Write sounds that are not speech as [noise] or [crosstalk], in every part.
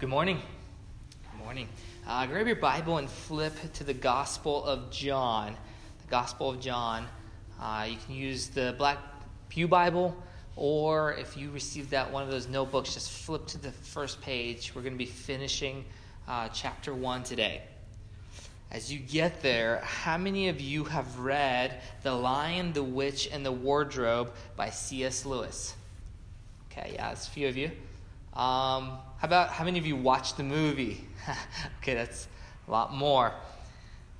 Good morning. Good morning. Uh, grab your Bible and flip to the Gospel of John. The Gospel of John. Uh, you can use the Black Pew Bible, or if you received that one of those notebooks, just flip to the first page. We're going to be finishing uh, chapter 1 today. As you get there, how many of you have read The Lion, the Witch, and the Wardrobe by C.S. Lewis? Okay, yeah, it's a few of you. Um, how about how many of you watched the movie? [laughs] okay, that's a lot more.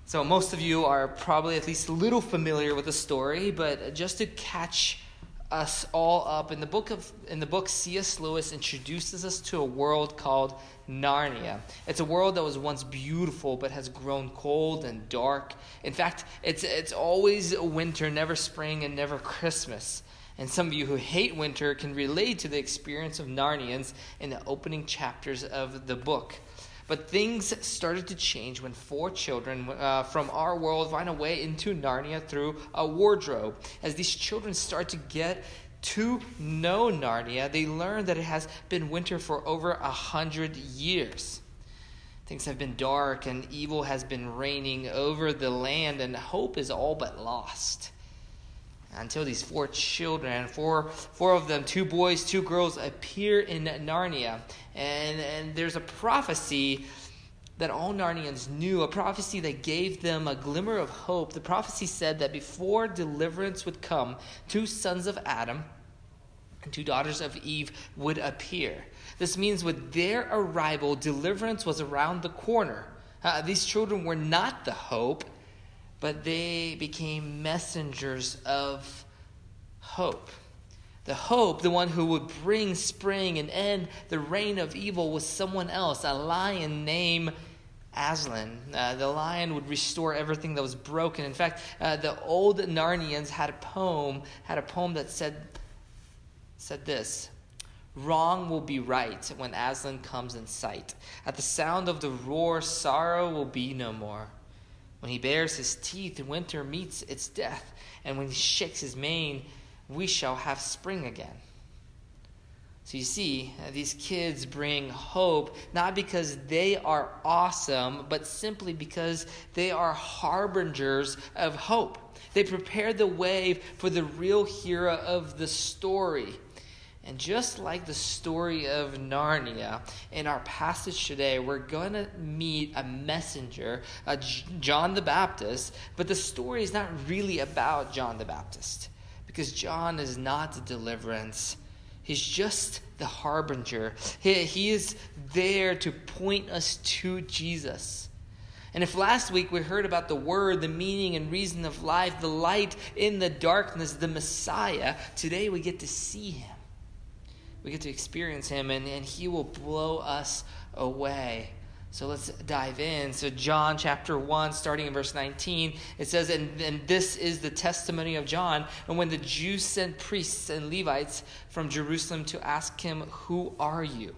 So, most of you are probably at least a little familiar with the story, but just to catch us all up, in the book of in the book, C.S. Lewis introduces us to a world called Narnia. It's a world that was once beautiful but has grown cold and dark. In fact, it's it's always winter, never spring, and never Christmas. And some of you who hate winter can relate to the experience of Narnians in the opening chapters of the book. But things started to change when four children uh, from our world find a way into Narnia through a wardrobe. As these children start to get to know Narnia, they learn that it has been winter for over a hundred years. Things have been dark and evil has been reigning over the land, and hope is all but lost until these four children, four, four of them, two boys, two girls, appear in Narnia. And, and there's a prophecy that all Narnians knew, a prophecy that gave them a glimmer of hope. The prophecy said that before deliverance would come, two sons of Adam and two daughters of Eve would appear. This means with their arrival, deliverance was around the corner. Uh, these children were not the hope, but they became messengers of hope. The hope, the one who would bring spring and end the reign of evil, was someone else, a lion named Aslan. Uh, the lion would restore everything that was broken. In fact, uh, the old Narnians had a poem, had a poem that said, said this. Wrong will be right when Aslan comes in sight. At the sound of the roar, sorrow will be no more. When he bares his teeth, winter meets its death, and when he shakes his mane, we shall have spring again. So you see, uh, these kids bring hope not because they are awesome, but simply because they are harbingers of hope. They prepare the way for the real hero of the story. And just like the story of Narnia, in our passage today, we're going to meet a messenger, a John the Baptist, but the story is not really about John the Baptist because John is not the deliverance. He's just the harbinger. He, he is there to point us to Jesus. And if last week we heard about the word, the meaning and reason of life, the light in the darkness, the Messiah, today we get to see him we get to experience him and, and he will blow us away. So let's dive in. So, John chapter 1, starting in verse 19, it says, and, and this is the testimony of John. And when the Jews sent priests and Levites from Jerusalem to ask him, Who are you?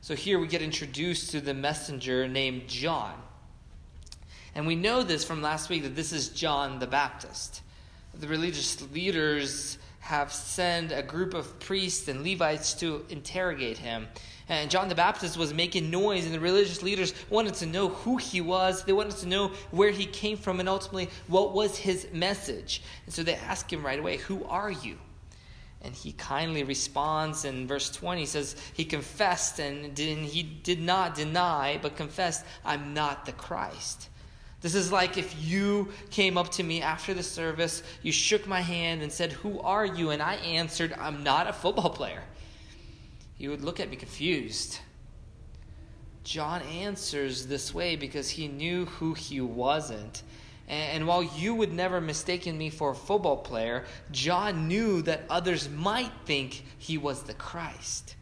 So, here we get introduced to the messenger named John. And we know this from last week that this is John the Baptist. The religious leaders have sent a group of priests and Levites to interrogate him. And John the Baptist was making noise, and the religious leaders wanted to know who he was. They wanted to know where he came from, and ultimately, what was his message. And so they ask him right away, Who are you? And he kindly responds in verse 20. He says, He confessed, and he did not deny, but confessed, I'm not the Christ. This is like if you came up to me after the service, you shook my hand and said, Who are you? And I answered, I'm not a football player. You would look at me confused. John answers this way because he knew who he wasn't. And while you would never mistaken me for a football player, John knew that others might think he was the Christ.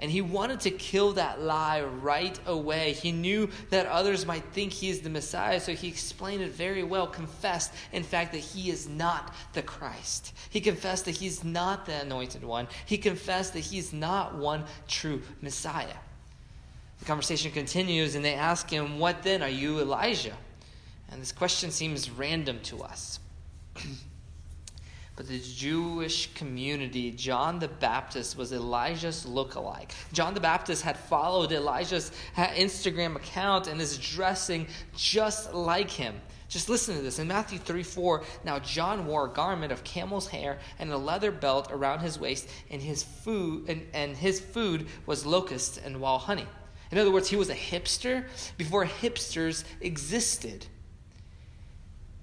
And he wanted to kill that lie right away. He knew that others might think he is the Messiah, so he explained it very well, confessed, in fact, that he is not the Christ. He confessed that he's not the anointed one. He confessed that he's not one true Messiah. The conversation continues, and they ask him, What then? Are you Elijah? And this question seems random to us. [clears throat] But the Jewish community, John the Baptist was Elijah's look-alike. John the Baptist had followed Elijah's Instagram account and is dressing just like him. Just listen to this. In Matthew 3 4, now John wore a garment of camel's hair and a leather belt around his waist, and his food and, and his food was locusts and wild honey. In other words, he was a hipster before hipsters existed.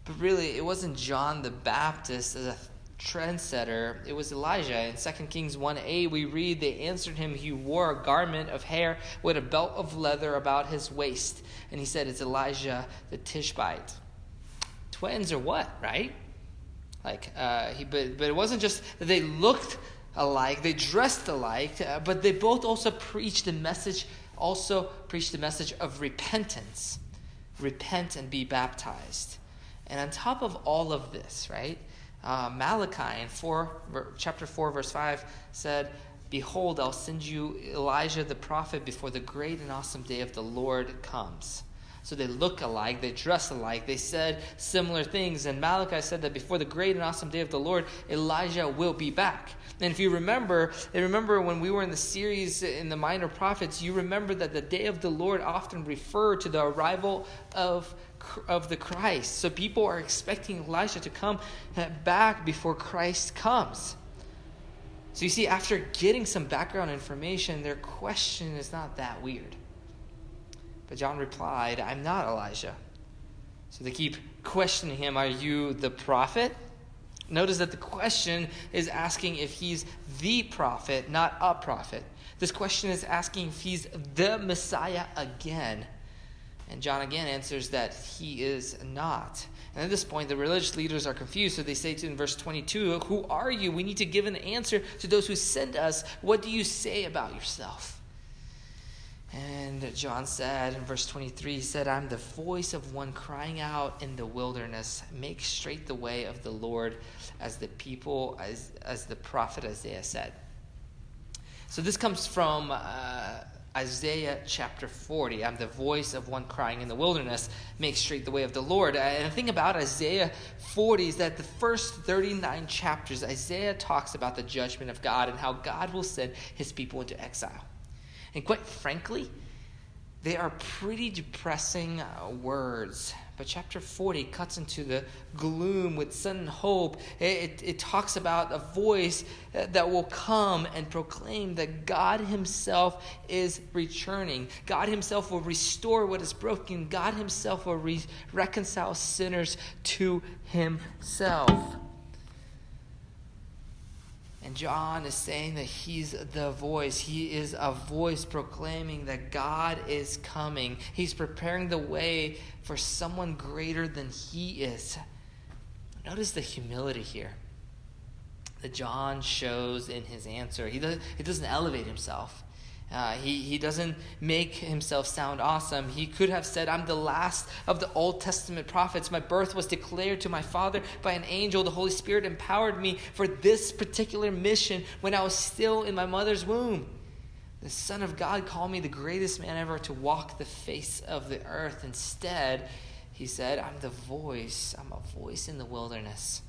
But really, it wasn't John the Baptist as a trendsetter. It was Elijah. In 2 Kings 1a, we read, They answered him, He wore a garment of hair with a belt of leather about his waist. And he said, It's Elijah the Tishbite. Twins or what, right? Like, uh, he, but, but it wasn't just that they looked alike, they dressed alike, uh, but they both also preached the message, also preached the message of repentance. Repent and be baptized. And on top of all of this, right, uh, Malachi in four, chapter 4, verse 5 said, Behold, I'll send you Elijah the prophet before the great and awesome day of the Lord comes. So they look alike, they dress alike, they said similar things. And Malachi said that before the great and awesome day of the Lord, Elijah will be back. And if you remember, and remember when we were in the series in the minor prophets, you remember that the day of the Lord often referred to the arrival of of the Christ. So people are expecting Elijah to come uh, back before Christ comes. So you see, after getting some background information, their question is not that weird. But John replied, I'm not Elijah. So they keep questioning him, Are you the prophet? Notice that the question is asking if he's the prophet, not a prophet. This question is asking if he's the Messiah again. And John again answers that he is not. And at this point, the religious leaders are confused, so they say to in verse 22, Who are you? We need to give an answer to those who sent us. What do you say about yourself? And John said in verse 23, he said, I'm the voice of one crying out in the wilderness, make straight the way of the Lord, as the people, as, as the prophet Isaiah said. So this comes from uh, Isaiah chapter 40. I'm the voice of one crying in the wilderness, make straight the way of the Lord. Uh, and the thing about Isaiah 40 is that the first 39 chapters, Isaiah talks about the judgment of God and how God will send his people into exile. And quite frankly, they are pretty depressing uh, words. But chapter 40 cuts into the gloom with sudden hope. It, it, it, talks about a voice that will come and proclaim that God Himself is returning. God Himself will restore what is broken. God Himself will re- reconcile sinners to Himself. And John is saying that he's the voice. He is a voice proclaiming that God is coming. He's preparing the way for someone greater than he is. Notice the humility here that John shows in his answer. He, does, he doesn't elevate himself. Uh, he, he doesn't make himself sound awesome. He could have said, I'm the last of the Old Testament prophets. My birth was declared to my father by an angel. The Holy Spirit empowered me for this particular mission when I was still in my mother's womb. The Son of God called me the greatest man ever to walk the face of the earth. Instead, he said, I'm the voice. I'm a voice in the wilderness.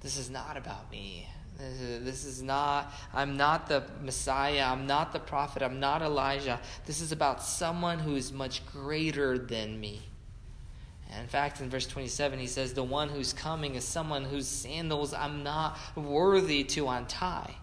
This is not about me. This is not, I'm not the Messiah. I'm not the prophet. I'm not Elijah. This is about someone who is much greater than me. And in fact, in verse 27, he says, The one who's coming is someone whose sandals I'm not worthy to untie.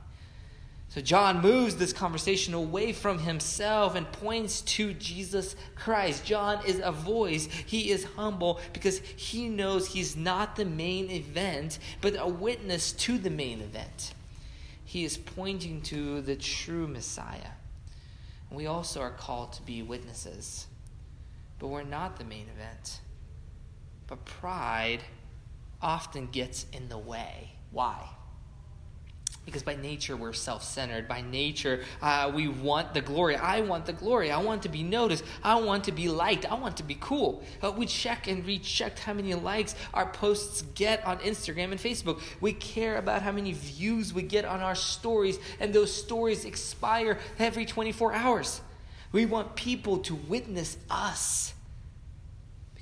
So John moves this conversation away from himself and points to Jesus Christ. John is a voice. He is humble because he knows he's not the main event, but a witness to the main event. He is pointing to the true Messiah. We also are called to be witnesses, but we're not the main event. But pride often gets in the way. Why? Because by nature, we're self centered. By nature, uh, we want the glory. I want the glory. I want to be noticed. I want to be liked. I want to be cool. Uh, we check and recheck how many likes our posts get on Instagram and Facebook. We care about how many views we get on our stories, and those stories expire every 24 hours. We want people to witness us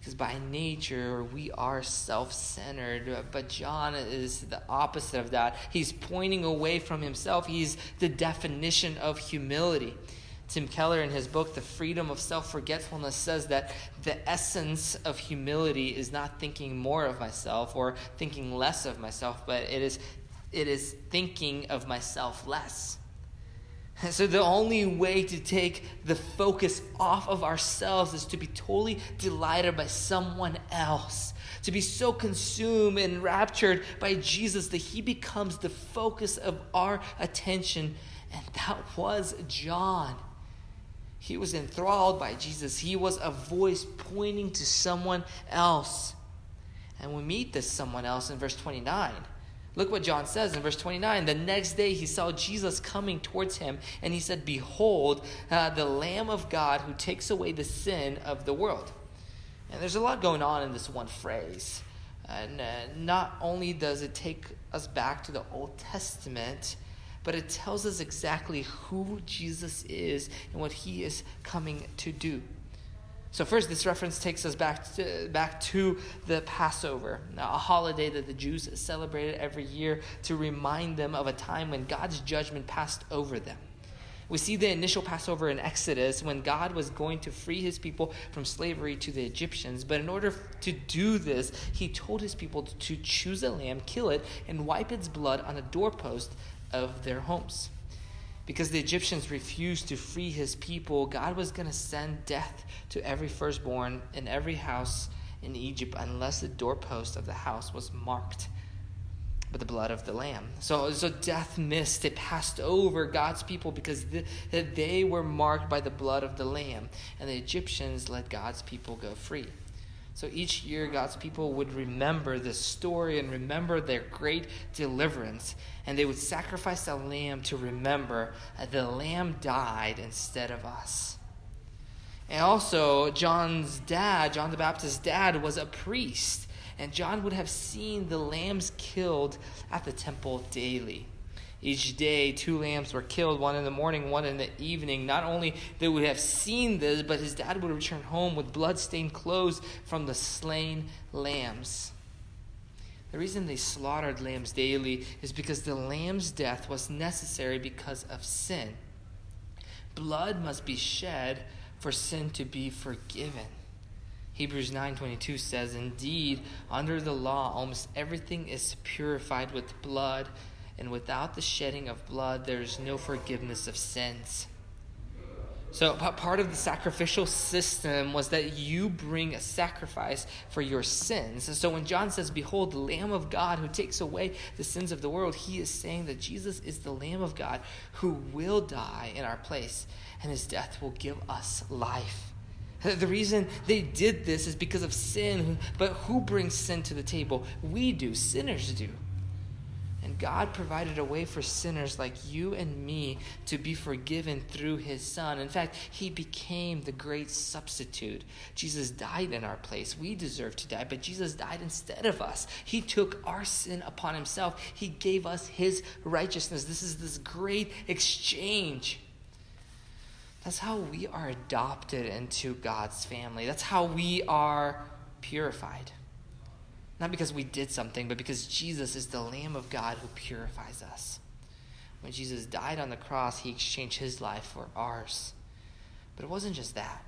because by nature we are self centered. But John is the opposite of that. He's pointing away from himself, he's the definition of humility. Tim Keller, in his book, The Freedom of Self Forgetfulness, says that the essence of humility is not thinking more of myself or thinking less of myself, but it is, it is thinking of myself less. So, the only way to take the focus off of ourselves is to be totally delighted by someone else, to be so consumed and raptured by Jesus that he becomes the focus of our attention. And that was John. He was enthralled by Jesus, he was a voice pointing to someone else. And we meet this someone else in verse 29. Look what John says in verse 29. The next day he saw Jesus coming towards him, and he said, Behold, uh, the Lamb of God who takes away the sin of the world. And there's a lot going on in this one phrase. And uh, not only does it take us back to the Old Testament, but it tells us exactly who Jesus is and what he is coming to do. So, first, this reference takes us back to, back to the Passover, a holiday that the Jews celebrated every year to remind them of a time when God's judgment passed over them. We see the initial Passover in Exodus when God was going to free his people from slavery to the Egyptians. But in order to do this, he told his people to choose a lamb, kill it, and wipe its blood on a doorpost of their homes because the Egyptians refused to free his people, God was going to send death to every firstborn in every house in Egypt unless the doorpost of the house was marked with the blood of the lamb. So, so death missed, it passed over God's people because the, they were marked by the blood of the lamb, and the Egyptians let God's people go free. So each year, God's people would remember this story and remember their great deliverance. And they would sacrifice a lamb to remember that the lamb died instead of us. And also, John's dad, John the Baptist's dad, was a priest. And John would have seen the lambs killed at the temple daily. Each day, two lambs were killed, one in the morning, one in the evening. Not only they would have seen this, but his dad would return home with blood-stained clothes from the slain lambs. The reason they slaughtered lambs daily is because the lamb's death was necessary because of sin. Blood must be shed for sin to be forgiven. Hebrews 9:22 says, "Indeed, under the law almost everything is purified with blood." And without the shedding of blood, there is no forgiveness of sins. So, part of the sacrificial system was that you bring a sacrifice for your sins. And so, when John says, Behold, the Lamb of God who takes away the sins of the world, he is saying that Jesus is the Lamb of God who will die in our place, and his death will give us life. The reason they did this is because of sin, but who brings sin to the table? We do, sinners do. And God provided a way for sinners like you and me to be forgiven through his Son. In fact, he became the great substitute. Jesus died in our place. We deserve to die, but Jesus died instead of us. He took our sin upon himself, he gave us his righteousness. This is this great exchange. That's how we are adopted into God's family. That's how we are purified. Not because we did something, but because Jesus is the Lamb of God who purifies us. When Jesus died on the cross, he exchanged his life for ours. But it wasn't just that.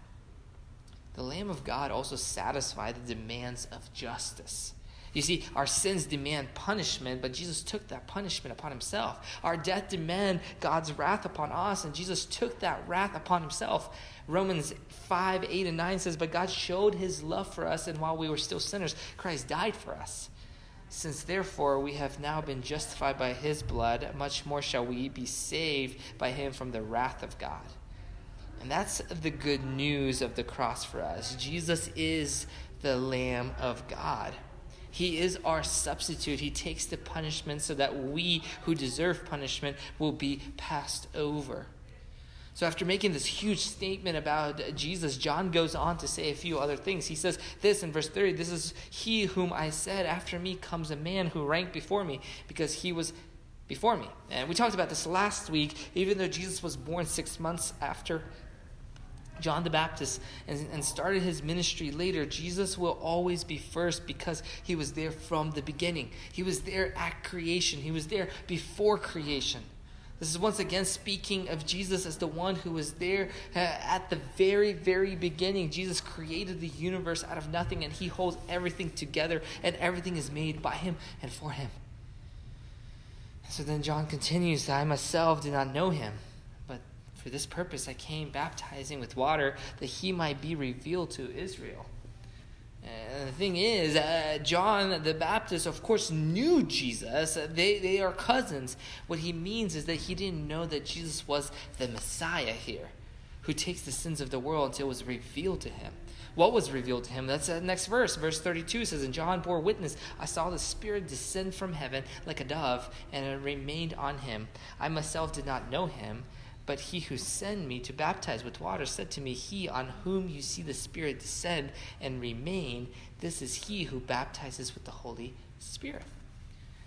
The Lamb of God also satisfied the demands of justice. You see, our sins demand punishment, but Jesus took that punishment upon himself. Our death demand God's wrath upon us, and Jesus took that wrath upon himself. Romans 5, 8, and 9 says, But God showed his love for us, and while we were still sinners, Christ died for us. Since therefore we have now been justified by his blood, much more shall we be saved by him from the wrath of God. And that's the good news of the cross for us. Jesus is the Lamb of God. He is our substitute. He takes the punishment so that we who deserve punishment will be passed over. So, after making this huge statement about Jesus, John goes on to say a few other things. He says this in verse 30 This is he whom I said, After me comes a man who ranked before me, because he was before me. And we talked about this last week. Even though Jesus was born six months after John the Baptist and, and started his ministry later, Jesus will always be first because he was there from the beginning. He was there at creation, he was there before creation. This is once again speaking of Jesus as the one who was there uh, at the very, very beginning. Jesus created the universe out of nothing, and he holds everything together, and everything is made by him and for him. So then John continues I myself did not know him but for this purpose I came baptizing with water that he might be revealed to Israel. And the thing is, uh, John the Baptist, of course, knew Jesus. They, they are cousins. What he means is that he didn't know that Jesus was the Messiah here, who takes the sins of the world until it was revealed to him. What was revealed to him? That's the next verse. Verse 32 says, And John bore witness, I saw the Spirit descend from heaven like a dove, and it remained on him. I myself did not know him but he who sent me to baptize with water said to me, He on whom you see the Spirit descend and remain, this is he who baptizes with the Holy Spirit.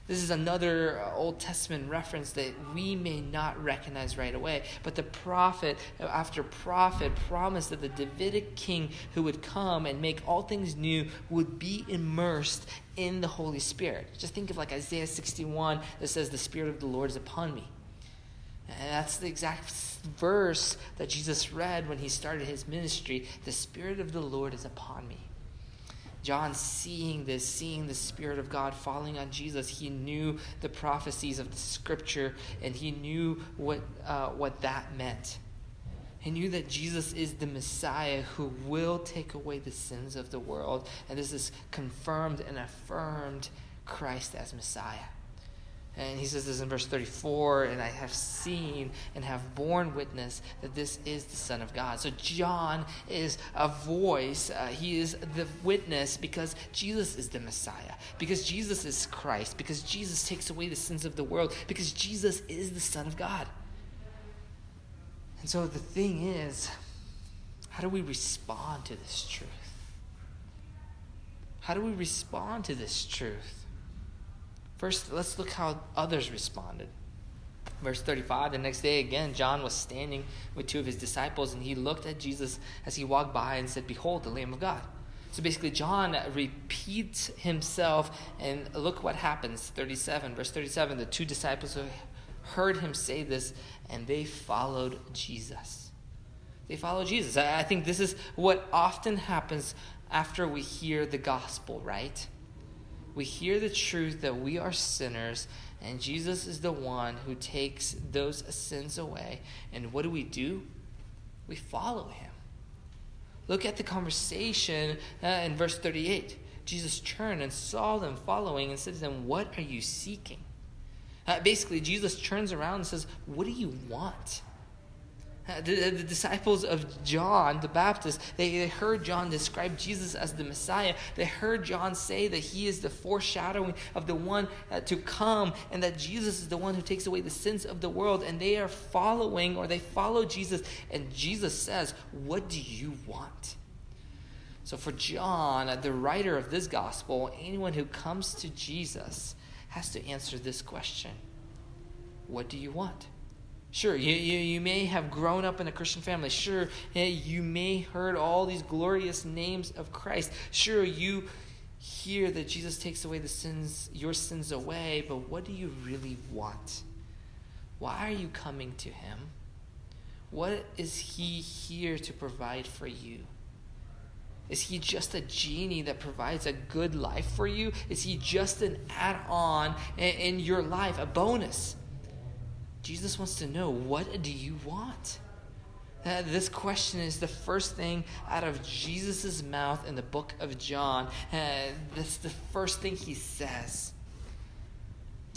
This is another uh, Old Testament reference that we may not recognize right away. But the prophet, after prophet, promised that the Davidic king who would come and make all things new would be immersed in the Holy Spirit. Just think of like Isaiah 61 that says, The Spirit of the Lord is upon me and that's the exact verse that Jesus read when he started his ministry. The Spirit of the Lord is upon me. John, seeing this, seeing the Spirit of God falling on Jesus, he knew the prophecies of the Scripture and he knew what, uh, what that meant. He knew that Jesus is the Messiah who will take away the sins of the world. And this is confirmed and affirmed Christ as Messiah. And he says this in verse 34 and I have seen and have borne witness that this is the Son of God. So John is a voice, uh, he is the witness because Jesus is the Messiah, because Jesus is Christ, because Jesus takes away the sins of the world, because Jesus is the Son of God. And so the thing is, how do we respond to this truth? How do we respond to this truth? First, let's look how others responded. Verse 35 The next day, again, John was standing with two of his disciples, and he looked at Jesus as he walked by and said, Behold, the Lamb of God. So basically, John repeats himself, and look what happens. 37, verse 37 the two disciples heard him say this, and they followed Jesus. They followed Jesus. I think this is what often happens after we hear the gospel, right? We hear the truth that we are sinners and Jesus is the one who takes those sins away. And what do we do? We follow him. Look at the conversation uh, in verse 38. Jesus turned and saw them following and said to them, What are you seeking? Uh, basically, Jesus turns around and says, What do you want? Uh, the, the, disciples of John the Baptist, they, they heard John describe Jesus as the Messiah. They heard John say that he is the foreshadowing of the one uh, to come and that Jesus is the one who takes away the sins of the world. And they are following or they follow Jesus. And Jesus says, What do you want? So, for John, uh, the writer of this gospel, anyone who comes to Jesus has to answer this question What do you want? Sure, you, you, you may have grown up in a Christian family. Sure, you may heard all these glorious names of Christ. Sure, you hear that Jesus takes away the sins, your sins away, but what do you really want? Why are you coming to him? What is he here to provide for you? Is he just a genie that provides a good life for you? Is he just an add on in your life, a bonus? Jesus wants to know what do you want? Uh, this question is the first thing out of Jesus' mouth in the book of John. Uh, that's the first thing he says.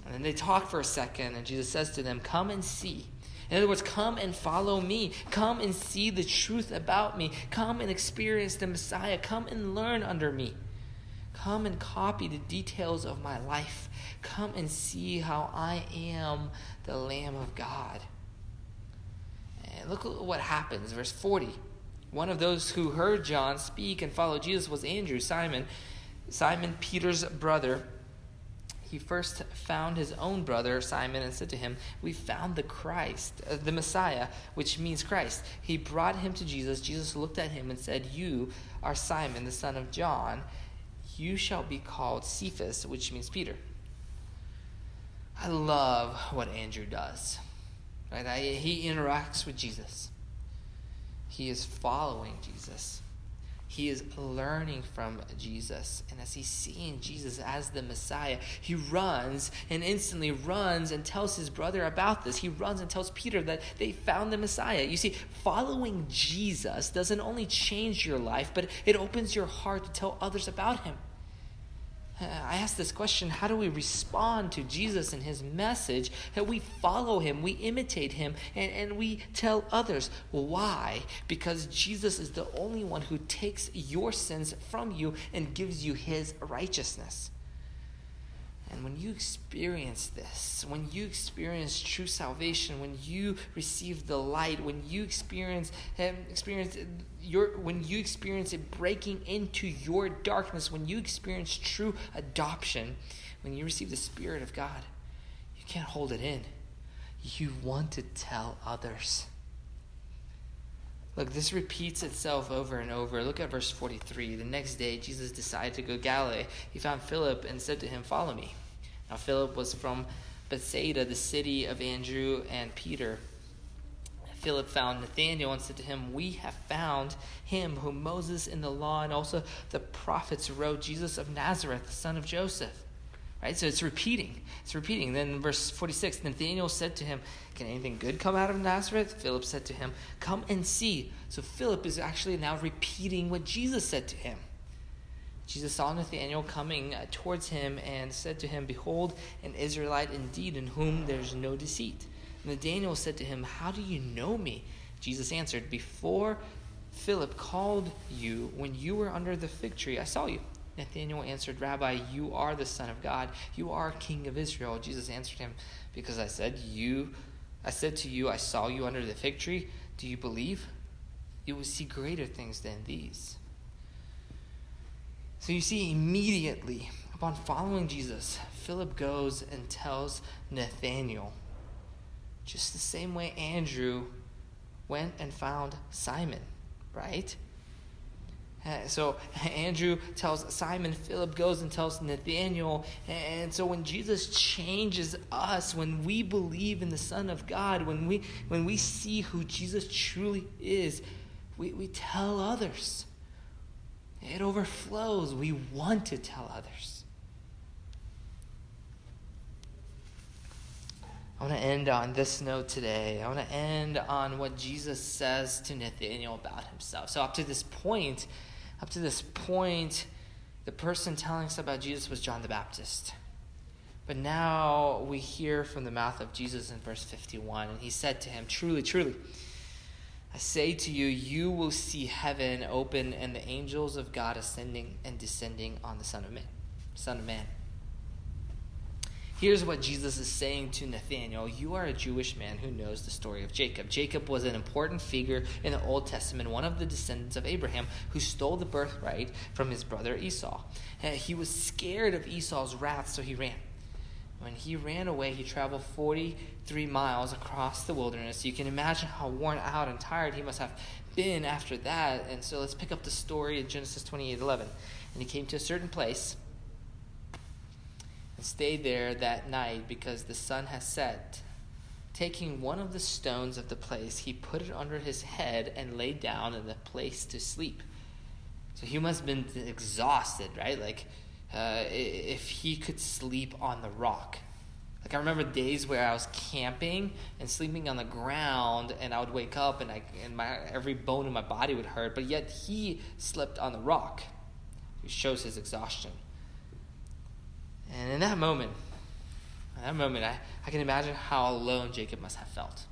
And then they talk for a second, and Jesus says to them, Come and see. In other words, come and follow me. Come and see the truth about me. Come and experience the Messiah. Come and learn under me. Come and copy the details of my life. Come and see how I am the Lamb of God. And look at what happens. Verse 40. One of those who heard John speak and followed Jesus was Andrew, Simon, Simon Peter's brother. he first found his own brother Simon and said to him, We found the Christ, uh, the Messiah, which means Christ. He brought him to Jesus. Jesus looked at him and said, You are Simon, the son of John. You shall be called Cephas, which means Peter. I love what Andrew does. Right? I, he interacts with Jesus. He is following Jesus. He is learning from Jesus. And as he's seeing Jesus as the Messiah, he runs and instantly runs and tells his brother about this. He runs and tells Peter that they found the Messiah. You see, following Jesus doesn't only change your life, but it opens your heart to tell others about him. Uh, I ask this question how do we respond to Jesus and his message? That we follow him, we imitate him, and, and we tell others. Why? Because Jesus is the only one who takes your sins from you and gives you his righteousness. And when you experience this, when you experience true salvation, when you receive the light, when you experience experience your when you experience it breaking into your darkness, when you experience true adoption, when you receive the Spirit of God, you can't hold it in. You want to tell others. Look, this repeats itself over and over. Look at verse 43. The next day, Jesus decided to go Galilee. He found Philip and said to him, Follow me. Now, Philip was from Bethsaida, the city of Andrew and Peter. Philip found Nathanael and said to him, We have found him whom Moses in the law and also the prophets wrote, Jesus of Nazareth, the son of Joseph. Right? So it's repeating. It's repeating. Then verse 46, Nathanael said to him, Can anything good come out of Nazareth? Philip said to him, Come and see. So Philip is actually now repeating what Jesus said to him. Jesus saw Nathanael coming uh, towards him and said to him, Behold, an Israelite indeed, in whom there's no deceit. Nathanael said to him, How do you know me? Jesus answered, Before Philip called you, when you were under the fig tree, I saw you. Nathanael answered, Rabbi, you are the Son of God. You are King of Israel. Jesus answered him, Because I said you I said to you, I saw you under the fig tree. Do you believe? You will see greater things than these. So you see, immediately upon following Jesus, Philip goes and tells Nathanael, just the same way Andrew went and found Simon, right? Uh, so [laughs] Andrew tells Simon, Philip goes and tells Nathanael. And so when Jesus changes us, when we believe in the Son of God, when we, when we see who Jesus truly is, we, we tell others. It overflows. We want to tell others. I want to end on this note today. I want to end on what Jesus says to Nathanael about himself. So, up to this point, up to this point, the person telling us about Jesus was John the Baptist. But now we hear from the mouth of Jesus in verse 51, and he said to him, Truly, truly, I say to you, you will see heaven open and the angels of God ascending and descending on the Son of Man. Son of Man. Here's what Jesus is saying to Nathanael You are a Jewish man who knows the story of Jacob. Jacob was an important figure in the Old Testament, one of the descendants of Abraham who stole the birthright from his brother Esau. Uh, he was scared of Esau's wrath, so he ran. When he ran away, he traveled 43 miles across the wilderness. You can imagine how worn out and tired he must have been after that. And so let's pick up the story in Genesis 28 11. And he came to a certain place stayed there that night because the sun has set. Taking one of the stones of the place, he put it under his head and lay down in the place to sleep. So he must have been exhausted, right? Like, uh, if he could sleep on the rock. Like I remember days where I was camping and sleeping on the ground, and I would wake up and I and my every bone in my body would hurt. But yet he slept on the rock. It shows his exhaustion. And in that moment, in that moment, I, I can imagine how alone Jacob must have felt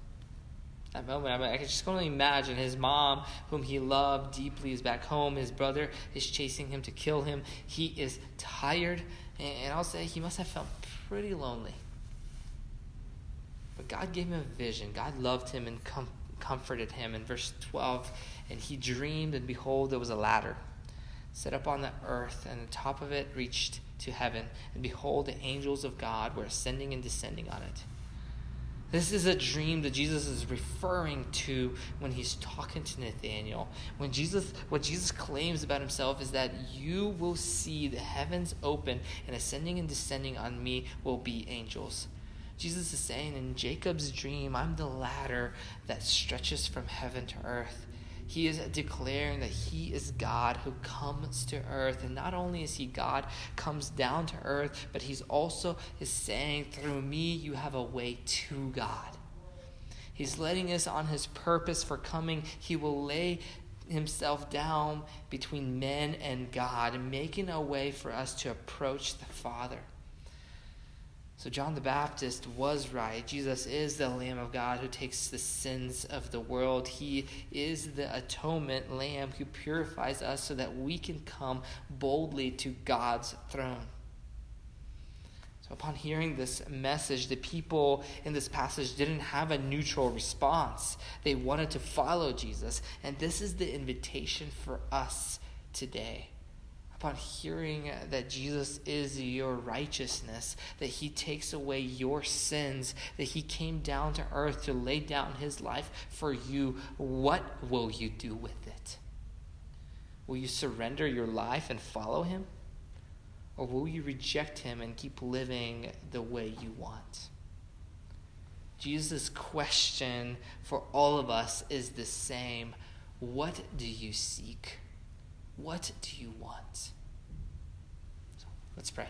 that moment. I, mean, I can just only imagine his mom, whom he loved deeply, is back home. His brother is chasing him to kill him. He is tired, and, and I'll say he must have felt pretty lonely. But God gave him a vision. God loved him and com- comforted him. In verse 12, and he dreamed, and behold, there was a ladder set up on the earth, and the top of it reached to heaven, and behold, the angels of God were ascending and descending on it. This is a dream that Jesus is referring to when he's talking to Nathanael. When Jesus, what Jesus claims about himself is that you will see the heavens open and ascending and descending on me will be angels. Jesus is saying in Jacob's dream, I'm the ladder that stretches from heaven to earth. He is declaring that he is God who comes to earth. And not only is he God, comes down to earth, but he's also is saying, through me, you have a way to God. He's letting us on his purpose for coming. He will lay himself down between men and God, making a way for us to approach the Father. So John the Baptist was right. Jesus is the Lamb of God who takes the sins of the world. He is the atonement lamb who purifies us so that we can come boldly to God's throne. So upon hearing this message, the people in this passage didn't have a neutral response. They wanted to follow Jesus, and this is the invitation for us today upon hearing that Jesus is your righteousness, that he takes away your sins, that he came down to earth to lay down his life for you, what will you do with it? Will you surrender your life and follow him? Or will you reject him and keep living the way you want? Jesus' question for all of us is the same What do you seek? What do you want? So let's pray.